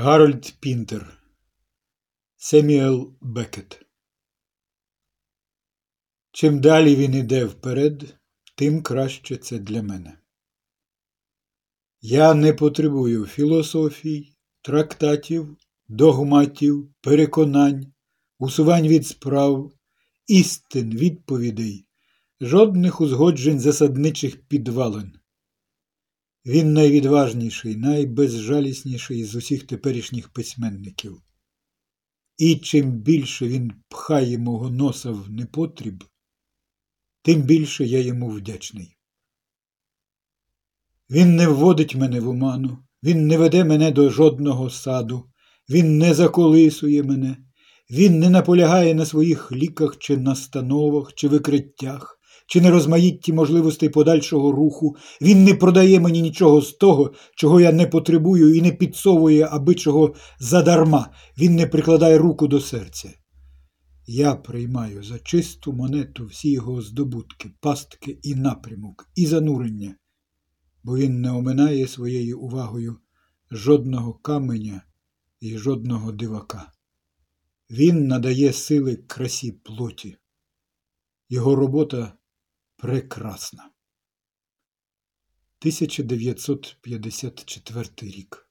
Гарольд Пінтер Семюел Бекет Чим далі він іде вперед, тим краще це для мене. Я не потребую філософій, трактатів, догматів, переконань, усувань від справ, істин, відповідей, жодних узгоджень засадничих підвалин. Він найвідважніший, найбезжалісніший з усіх теперішніх письменників. І чим більше він пхає мого носа в непотріб, тим більше я йому вдячний. Він не вводить мене в оману, він не веде мене до жодного саду, він не заколисує мене, він не наполягає на своїх ліках чи настановах, чи викриттях чи не розмаїтті можливостей подальшого руху, він не продає мені нічого з того, чого я не потребую, і не підсовує аби чого задарма, він не прикладає руку до серця. Я приймаю за чисту монету всі його здобутки, пастки і напрямок, і занурення, бо він не оминає своєю увагою жодного каменя і жодного дивака. Він надає сили красі плоті. Його робота прекрасна. 1954 рік